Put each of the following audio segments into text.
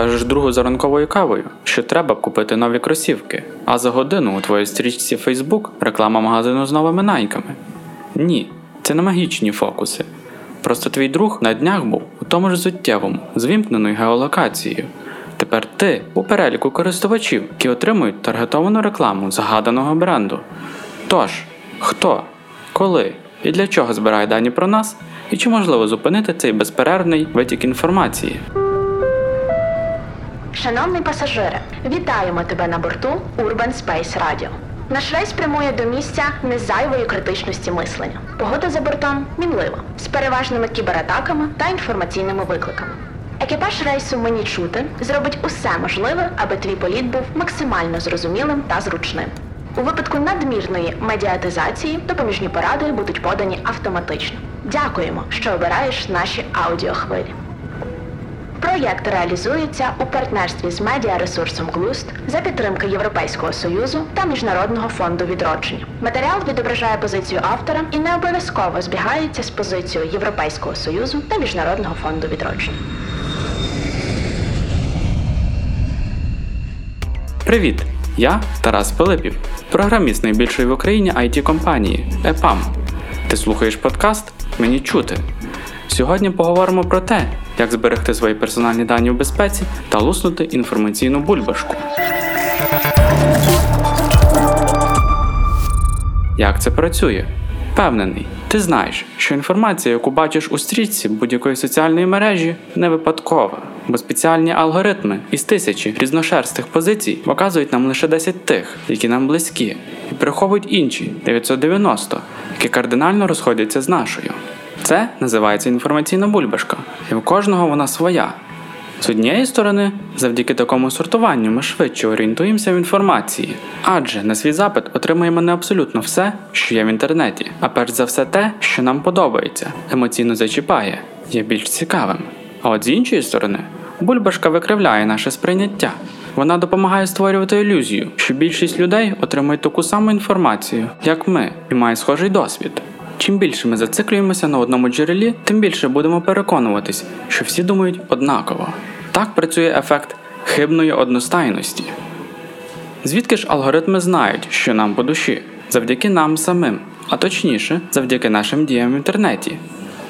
Кажеш другу за ранковою кавою, що треба купити нові кросівки, а за годину у твоїй стрічці Facebook реклама магазину з новими найками. Ні, це не магічні фокуси. Просто твій друг на днях був у тому ж зуттєвому, з вімкненою геолокацією. Тепер ти у переліку користувачів, які отримують таргетовану рекламу загаданого бренду. Тож, хто, коли і для чого збирає дані про нас, і чи можливо зупинити цей безперервний витік інформації? Шановний пасажире, вітаємо тебе на борту Urban Space Radio. Наш рейс прямує до місця незайвої критичності мислення. Погода за бортом мінлива, з переважними кібератаками та інформаційними викликами. Екіпаж рейсу мені чути зробить усе можливе, аби твій політ був максимально зрозумілим та зручним. У випадку надмірної медіатизації допоміжні поради будуть подані автоматично. Дякуємо, що обираєш наші аудіохвилі. Проєкт реалізується у партнерстві з медіаресурсом Глуст за підтримки Європейського союзу та Міжнародного фонду відродження. Матеріал відображає позицію автора і не обов'язково збігається з позицією Європейського союзу та Міжнародного фонду відродження. Привіт! Я Тарас Пилипів, програміст найбільшої в Україні it компанії EPAM. Ти слухаєш подкаст Мені чути. Сьогодні поговоримо про те, як зберегти свої персональні дані в безпеці та луснути інформаційну бульбашку. Як це працює? Впевнений, ти знаєш, що інформація, яку бачиш у стрічці будь-якої соціальної мережі, не випадкова, бо спеціальні алгоритми із тисячі різношерстих позицій показують нам лише 10 тих, які нам близькі, і приховують інші 990, які кардинально розходяться з нашою. Це називається інформаційна бульбашка, і у кожного вона своя. З однієї сторони, завдяки такому сортуванню ми швидше орієнтуємося в інформації, адже на свій запит отримуємо не абсолютно все, що є в інтернеті, а перш за все те, що нам подобається, емоційно зачіпає, є більш цікавим. А от з іншої сторони, бульбашка викривляє наше сприйняття. Вона допомагає створювати ілюзію, що більшість людей отримують таку саму інформацію, як ми, і має схожий досвід. Чим більше ми зациклюємося на одному джерелі, тим більше будемо переконуватись, що всі думають однаково. Так працює ефект хибної одностайності. Звідки ж алгоритми знають, що нам по душі? Завдяки нам самим, а точніше, завдяки нашим діям в інтернеті.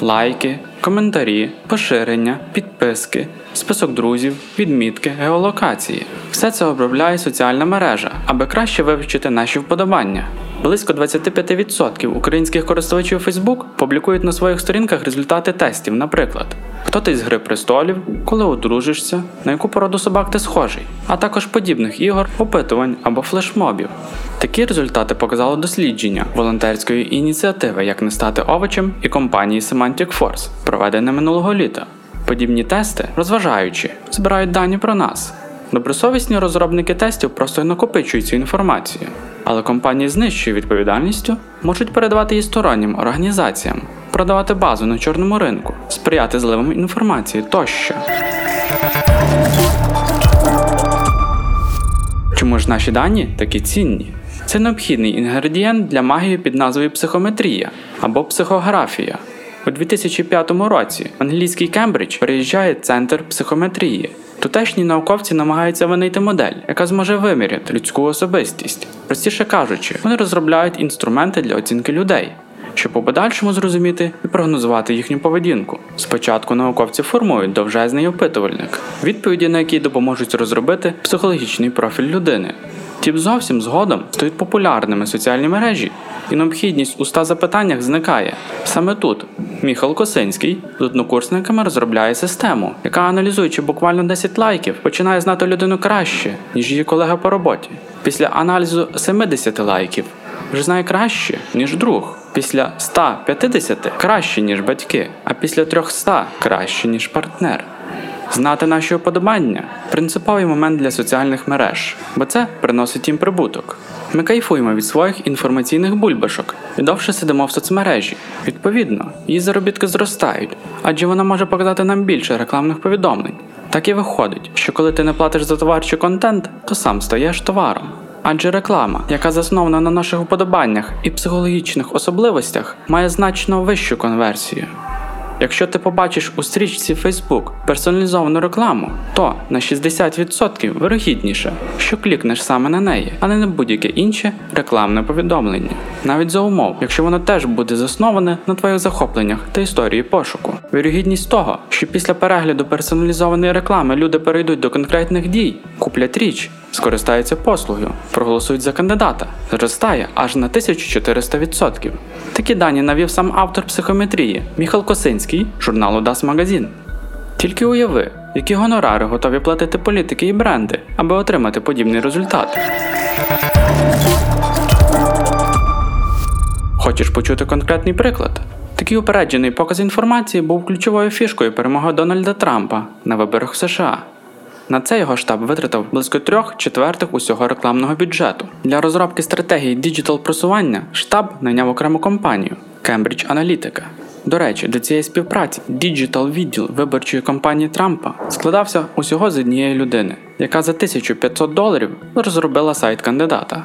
Лайки, коментарі, поширення, підписки, список друзів, відмітки, геолокації. Все це обробляє соціальна мережа, аби краще вивчити наші вподобання. Близько 25% українських користувачів Facebook публікують на своїх сторінках результати тестів, наприклад, хто ти з Гри престолів, коли одружишся, на яку породу собак ти схожий, а також подібних ігор, опитувань або флешмобів. Такі результати показало дослідження волонтерської ініціативи Як не стати овочем і компанії Semantic Force, проведене минулого літа. Подібні тести, розважаючи, збирають дані про нас. Добросовісні розробники тестів просто накопичують цю інформацію, але компанії з нижчою відповідальністю можуть передавати її стороннім організаціям, продавати базу на чорному ринку, сприяти зливам інформації тощо. Чому ж наші дані такі цінні? Це необхідний інгредієнт для магії під назвою психометрія або психографія. У 2005 році англійський Кембридж переїжджає центр психометрії. Тутешні науковці намагаються винайти модель, яка зможе виміряти людську особистість. Простіше кажучи, вони розробляють інструменти для оцінки людей, щоб у подальшому зрозуміти і прогнозувати їхню поведінку. Спочатку науковці формують довжезний опитувальник, відповіді на який допоможуть розробити психологічний профіль людини. Ті б зовсім згодом стають популярними соціальні мережі, і необхідність у ста запитаннях зникає. Саме тут Міхал Косинський з однокурсниками розробляє систему, яка, аналізуючи буквально 10 лайків, починає знати людину краще, ніж її колега по роботі. Після аналізу 70 лайків вже знає краще, ніж друг. Після 150 краще, ніж батьки, а після 300 краще, ніж партнер. Знати наші уподобання принциповий момент для соціальних мереж, бо це приносить їм прибуток. Ми кайфуємо від своїх інформаційних бульбашок і довше сидимо в соцмережі. Відповідно, її заробітки зростають, адже вона може показати нам більше рекламних повідомлень. Так і виходить, що коли ти не платиш за товар чи контент, то сам стаєш товаром. Адже реклама, яка заснована на наших уподобаннях і психологічних особливостях, має значно вищу конверсію. Якщо ти побачиш у стрічці Facebook персоналізовану рекламу, то на 60% вирогідніше, що клікнеш саме на неї, а не на будь-яке інше рекламне повідомлення. Навіть за умов, якщо воно теж буде засноване на твоїх захопленнях та історії пошуку. Вірогідність того, що після перегляду персоналізованої реклами люди перейдуть до конкретних дій, куплять річ, скористаються послугою, проголосують за кандидата, зростає аж на 1400%. Такі дані навів сам автор психометрії Міхал Косинський журналу Das Magazine. Тільки уяви, які гонорари готові платити політики і бренди, аби отримати подібний результат. Хочеш почути конкретний приклад? Такий упереджений показ інформації був ключовою фішкою перемоги Дональда Трампа на виборах в США. На це його штаб витратив близько трьох четвертих усього рекламного бюджету. Для розробки стратегії digital просування штаб найняв окрему компанію Cambridge Analytica. До речі, до цієї співпраці digital відділ виборчої кампанії Трампа складався усього з однієї людини, яка за 1500 доларів розробила сайт кандидата.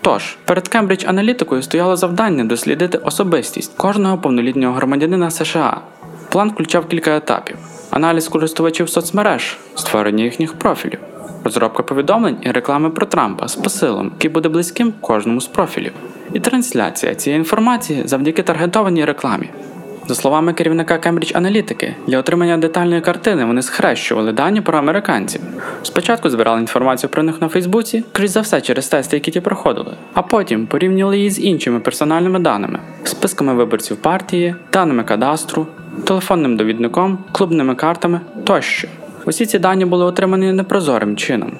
Тож, перед Cambridge Analytic ою стояло завдання дослідити особистість кожного повнолітнього громадянина США. План включав кілька етапів: аналіз користувачів соцмереж, створення їхніх профілів, розробка повідомлень і реклами про Трампа з посилом, який буде близьким кожному з профілів, і трансляція цієї інформації завдяки таргетованій рекламі. За словами керівника Кембридж аналітики, для отримання детальної картини вони схрещували дані про американців. Спочатку збирали інформацію про них на Фейсбуці, крізь за все через тести, які ті проходили, а потім порівнювали її з іншими персональними даними, списками виборців партії, даними кадастру, телефонним довідником, клубними картами тощо. Усі ці дані були отримані непрозорим чином.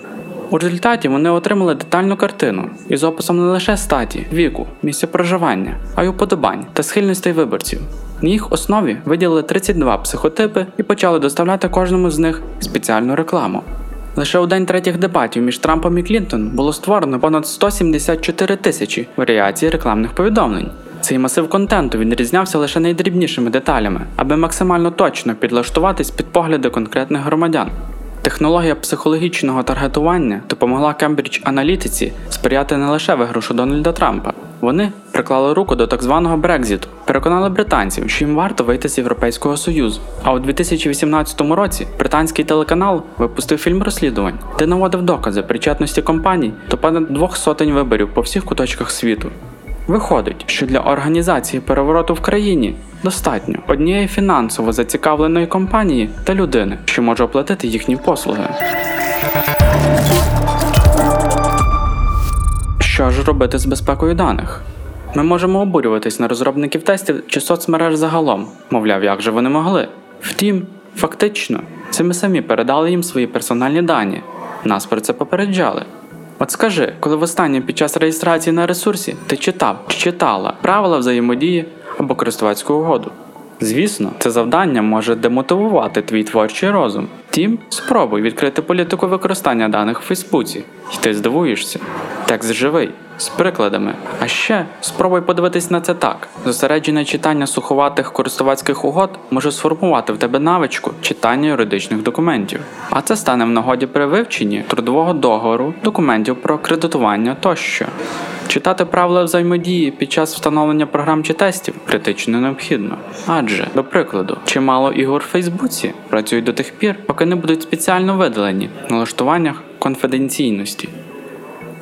У результаті вони отримали детальну картину із описом не лише статі, віку, місця проживання, а й уподобань та схильностей виборців. На їх основі виділили 32 психотипи і почали доставляти кожному з них спеціальну рекламу. Лише у день третіх дебатів між Трампом і Клінтон було створено понад 174 тисячі варіацій рекламних повідомлень. Цей масив контенту відрізнявся лише найдрібнішими деталями, аби максимально точно підлаштуватись під погляди конкретних громадян. Технологія психологічного таргетування допомогла Кембридж аналітиці сприяти не лише виграшу Дональда Трампа. Вони приклали руку до так званого Брекзіту, переконали британців, що їм варто вийти з Європейського Союзу. А у 2018 році британський телеканал випустив фільм розслідувань, де наводив докази причетності компаній до понад двох сотень виборів по всіх куточках світу. Виходить, що для організації перевороту в країні достатньо однієї фінансово зацікавленої компанії та людини, що може оплатити їхні послуги. Що ж робити з безпекою даних? Ми можемо обурюватись на розробників тестів чи соцмереж загалом, мовляв, як же вони могли. Втім, фактично, це ми самі передали їм свої персональні дані. Нас про це попереджали. От скажи, коли востаннє під час реєстрації на ресурсі ти читав чи читала правила взаємодії або користувацьку угоду. Звісно, це завдання може демотивувати твій творчий розум. Втім, спробуй відкрити політику використання даних у Фейсбуці, і ти здивуєшся. Текст живий, з прикладами. А ще спробуй подивитись на це так: зосереджене читання суховатих користувацьких угод може сформувати в тебе навичку читання юридичних документів. А це стане в нагоді при вивченні трудового договору, документів про кредитування тощо. Читати правила взаємодії під час встановлення програм чи тестів критично необхідно. Адже, до прикладу, чимало ігор в Фейсбуці працюють до тих пір, поки не будуть спеціально видалені в налаштуваннях конфіденційності.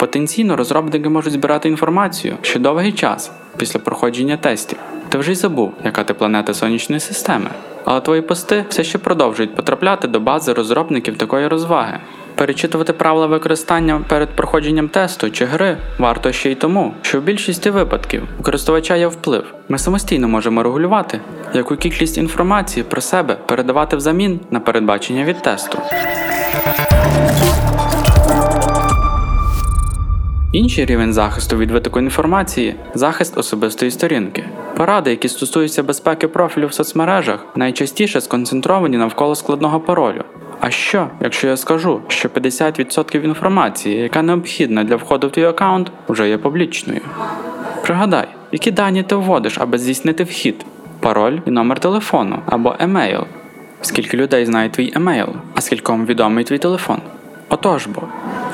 Потенційно розробники можуть збирати інформацію ще довгий час після проходження тестів. Ти вже й забув, яка ти планета сонячної системи. Але твої пости все ще продовжують потрапляти до бази розробників такої розваги. Перечитувати правила використання перед проходженням тесту чи гри варто ще й тому, що в більшості випадків у користувача є вплив. Ми самостійно можемо регулювати, яку кількість інформації про себе передавати взамін на передбачення від тесту. Інший рівень захисту від витоку інформації захист особистої сторінки. Поради, які стосуються безпеки профілю в соцмережах, найчастіше сконцентровані навколо складного паролю. А що, якщо я скажу, що 50% інформації, яка необхідна для входу в твій аккаунт, вже є публічною? Пригадай, які дані ти вводиш, аби здійснити вхід, пароль і номер телефону або емейл. Скільки людей знає твій емейл, а скільком відомий твій телефон? Отож бо.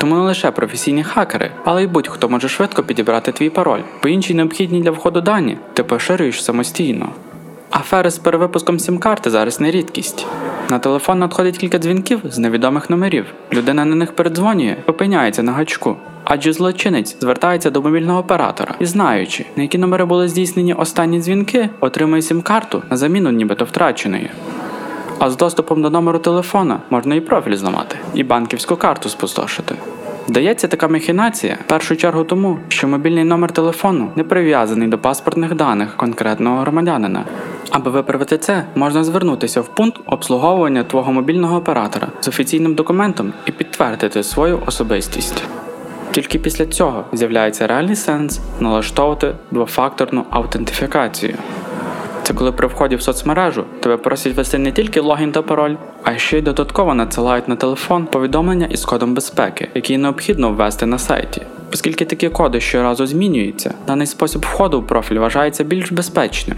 Тому не лише професійні хакери, але й будь-хто може швидко підібрати твій пароль, бо інші необхідні для входу дані ти поширюєш самостійно. Афери з перевипуском сім-карти зараз не рідкість. На телефон надходить кілька дзвінків з невідомих номерів. Людина на них передзвонює, опиняється на гачку. Адже злочинець звертається до мобільного оператора і, знаючи, на які номери були здійснені останні дзвінки, отримує сім-карту на заміну нібито втраченої. А з доступом до номеру телефона можна і профіль зламати, і банківську карту спустошити. Вдається така махінація в першу чергу тому, що мобільний номер телефону не прив'язаний до паспортних даних конкретного громадянина. Аби виправити це, можна звернутися в пункт обслуговування твого мобільного оператора з офіційним документом і підтвердити свою особистість. Тільки після цього з'являється реальний сенс налаштовувати двофакторну аутентифікацію. Це коли при вході в соцмережу тебе просять ввести не тільки логін та пароль, а ще й додатково надсилають на телефон повідомлення із кодом безпеки, який необхідно ввести на сайті. Оскільки такі коди щоразу змінюються, даний спосіб входу в профіль вважається більш безпечним.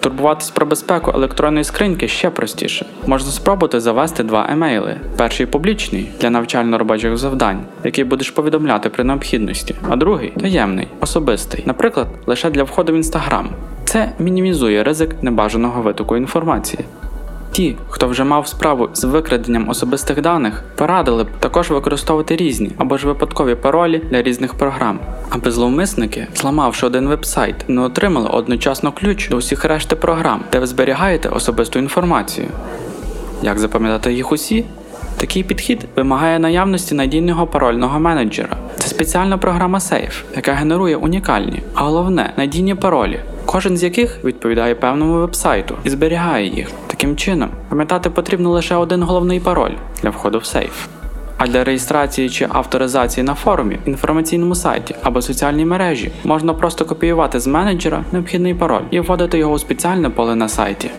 Турбуватись про безпеку електронної скриньки ще простіше. Можна спробувати завести два емейли. Перший публічний для навчально-робочих завдань, який будеш повідомляти при необхідності, а другий таємний, особистий, наприклад, лише для входу в інстаграм. Це мінімізує ризик небажаного витоку інформації. Ті, хто вже мав справу з викраденням особистих даних, порадили б також використовувати різні або ж випадкові паролі для різних програм, аби зловмисники, зламавши один вебсайт, не отримали одночасно ключ до усіх решти програм, де ви зберігаєте особисту інформацію. Як запам'ятати їх усі? Такий підхід вимагає наявності надійного парольного менеджера. Це спеціальна програма Safe, яка генерує унікальні, а головне надійні паролі, кожен з яких відповідає певному вебсайту і зберігає їх. Таким чином, пам'ятати потрібно лише один головний пароль для входу в сейф. А для реєстрації чи авторизації на форумі, інформаційному сайті або соціальній мережі можна просто копіювати з менеджера необхідний пароль і вводити його у спеціальне поле на сайті.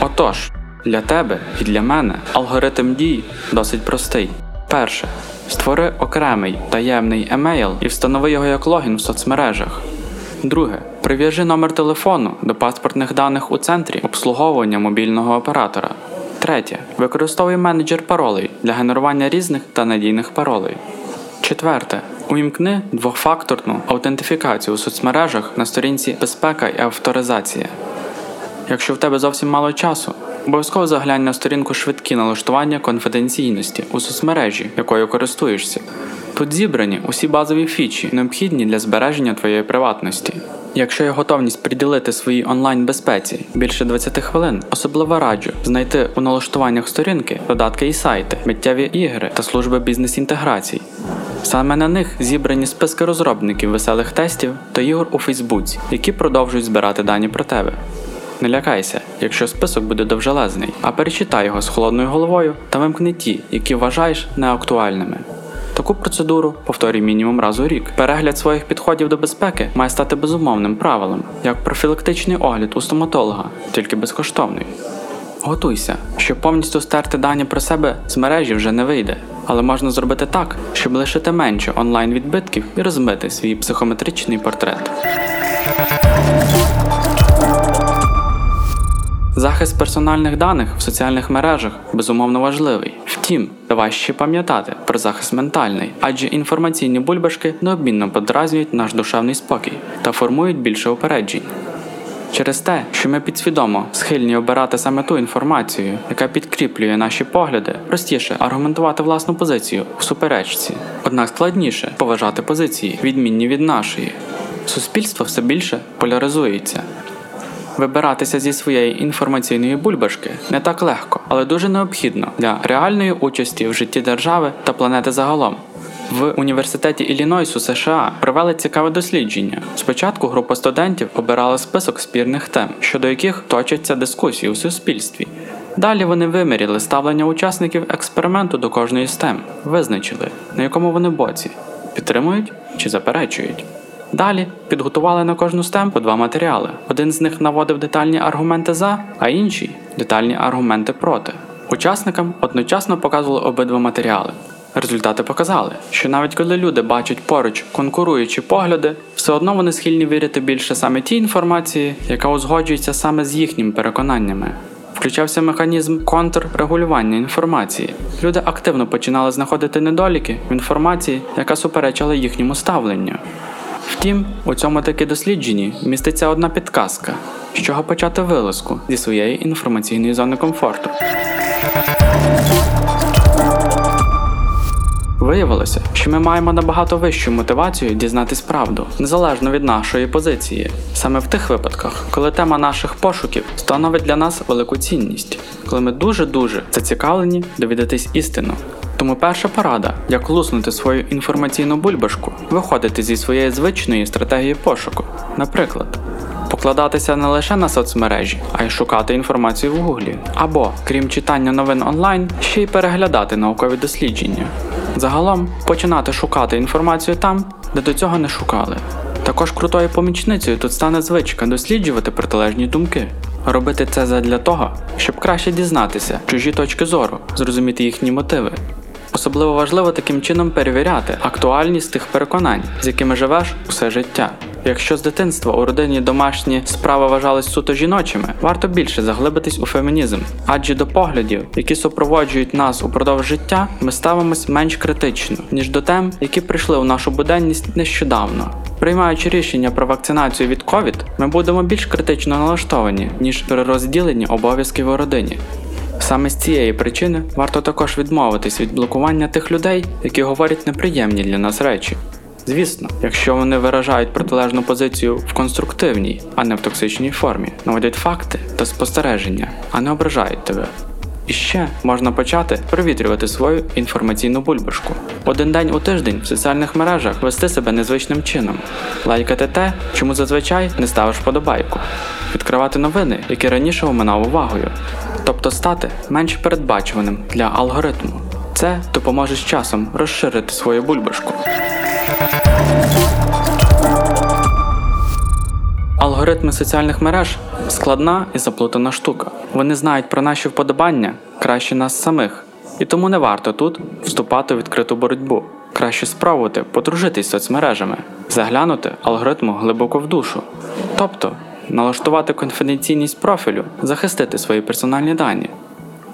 Отож, для тебе і для мене алгоритм дій досить простий. Перше. Створи окремий таємний емейл і встанови його як логін в соцмережах. Друге. Прив'яжи номер телефону до паспортних даних у центрі обслуговування мобільного оператора. Третє. Використовуй менеджер паролей для генерування різних та надійних паролей. Четверте. Увімкни двохфакторну аутентифікацію у соцмережах на сторінці Безпека і авторизація. Якщо в тебе зовсім мало часу, обов'язково заглянь на сторінку швидкі налаштування конфіденційності у соцмережі, якою користуєшся. Тут зібрані усі базові фічі, необхідні для збереження твоєї приватності. Якщо є готовність приділити своїй онлайн безпеці більше 20 хвилин, особливо раджу знайти у налаштуваннях сторінки додатки і сайти, миттєві ігри та служби бізнес-інтеграцій. Саме на них зібрані списки розробників веселих тестів та ігор у Фейсбуці, які продовжують збирати дані про тебе. Не лякайся, якщо список буде довжелезний, а перечитай його з холодною головою та вимкни ті, які вважаєш неактуальними. Таку процедуру повторюй мінімум раз у рік. Перегляд своїх підходів до безпеки має стати безумовним правилом, як профілактичний огляд у стоматолога, тільки безкоштовний. Готуйся, щоб повністю стерти дані про себе з мережі вже не вийде, але можна зробити так, щоб лишити менше онлайн відбитків і розмити свій психометричний портрет. Захист персональних даних в соціальних мережах безумовно важливий. Втім, ще пам'ятати про захист ментальний, адже інформаційні бульбашки необмінно подразнюють наш душевний спокій та формують більше упереджень. Через те, що ми підсвідомо схильні обирати саме ту інформацію, яка підкріплює наші погляди, простіше аргументувати власну позицію в суперечці, однак складніше поважати позиції, відмінні від нашої. Суспільство все більше поляризується. Вибиратися зі своєї інформаційної бульбашки не так легко, але дуже необхідно для реальної участі в житті держави та планети загалом. В університеті Іллінойсу США провели цікаве дослідження. Спочатку група студентів обирала список спірних тем, щодо яких точаться дискусії у суспільстві. Далі вони виміряли ставлення учасників експерименту до кожної з тем, визначили, на якому вони боці підтримують чи заперечують. Далі підготували на кожну стем по два матеріали. Один з них наводив детальні аргументи за, а інший детальні аргументи проти. Учасникам одночасно показували обидва матеріали. Результати показали, що навіть коли люди бачать поруч конкуруючі погляди, все одно вони схильні вірити більше саме тій інформації, яка узгоджується саме з їхніми переконаннями. Включався механізм контррегулювання інформації. Люди активно починали знаходити недоліки в інформації, яка суперечила їхньому ставленню. Втім, у цьому таки дослідженні міститься одна підказка. з чого почати вилазку зі своєї інформаційної зони комфорту. Виявилося, що ми маємо набагато вищу мотивацію дізнатись правду, незалежно від нашої позиції, саме в тих випадках, коли тема наших пошуків становить для нас велику цінність, коли ми дуже-дуже зацікавлені довідатись істину. Тому перша порада, як луснути свою інформаційну бульбашку, виходити зі своєї звичної стратегії пошуку. Наприклад, покладатися не лише на соцмережі, а й шукати інформацію в гуглі, або, крім читання новин онлайн, ще й переглядати наукові дослідження. Загалом починати шукати інформацію там, де до цього не шукали. Також крутою помічницею тут стане звичка досліджувати протилежні думки. Робити це задля того, щоб краще дізнатися чужі точки зору, зрозуміти їхні мотиви. Особливо важливо таким чином перевіряти актуальність тих переконань, з якими живеш усе життя. Якщо з дитинства у родині домашні справи вважались суто жіночими, варто більше заглибитись у фемінізм, адже до поглядів, які супроводжують нас упродовж життя, ми ставимось менш критично, ніж до тем, які прийшли у нашу буденність нещодавно. Приймаючи рішення про вакцинацію від COVID, ми будемо більш критично налаштовані, ніж при розділенні обов'язків у родині. Саме з цієї причини варто також відмовитись від блокування тих людей, які говорять неприємні для нас речі. Звісно, якщо вони виражають протилежну позицію в конструктивній, а не в токсичній формі, наводять факти та спостереження, а не ображають тебе. І ще можна почати провітрювати свою інформаційну бульбашку. Один день у тиждень в соціальних мережах вести себе незвичним чином, лайкати те, чому зазвичай не ставиш вподобайку, відкривати новини, які раніше оминав увагою, тобто стати менш передбачуваним для алгоритму. Це допоможе з часом розширити свою бульбашку. Алгоритми соціальних мереж складна і заплутана штука. Вони знають про наші вподобання краще нас самих, і тому не варто тут вступати в відкриту боротьбу. Краще спробувати подружитись соцмережами, заглянути алгоритму глибоко в душу, тобто налаштувати конфіденційність профілю, захистити свої персональні дані.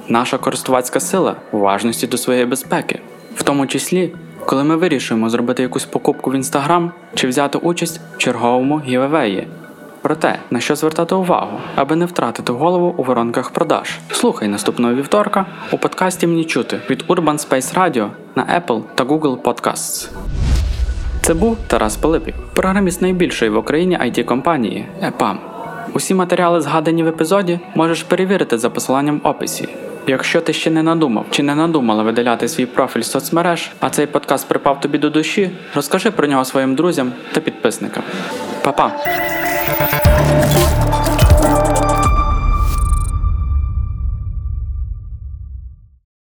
Наша користувацька сила уважності до своєї безпеки, в тому числі, коли ми вирішуємо зробити якусь покупку в інстаграм чи взяти участь в черговому гівевеї. Про те, на що звертати увагу, аби не втратити голову у воронках продаж. Слухай наступного вівторка у подкасті мені чути від Urban Space Radio на Apple та Google Podcasts. Це був Тарас Пилипів, програміст найбільшої в Україні it компанії EPAM. Усі матеріали, згадані в епізоді, можеш перевірити за посиланням в описі. Якщо ти ще не надумав чи не надумала видаляти свій профіль з соцмереж, а цей подкаст припав тобі до душі, розкажи про нього своїм друзям та підписникам. Па-па!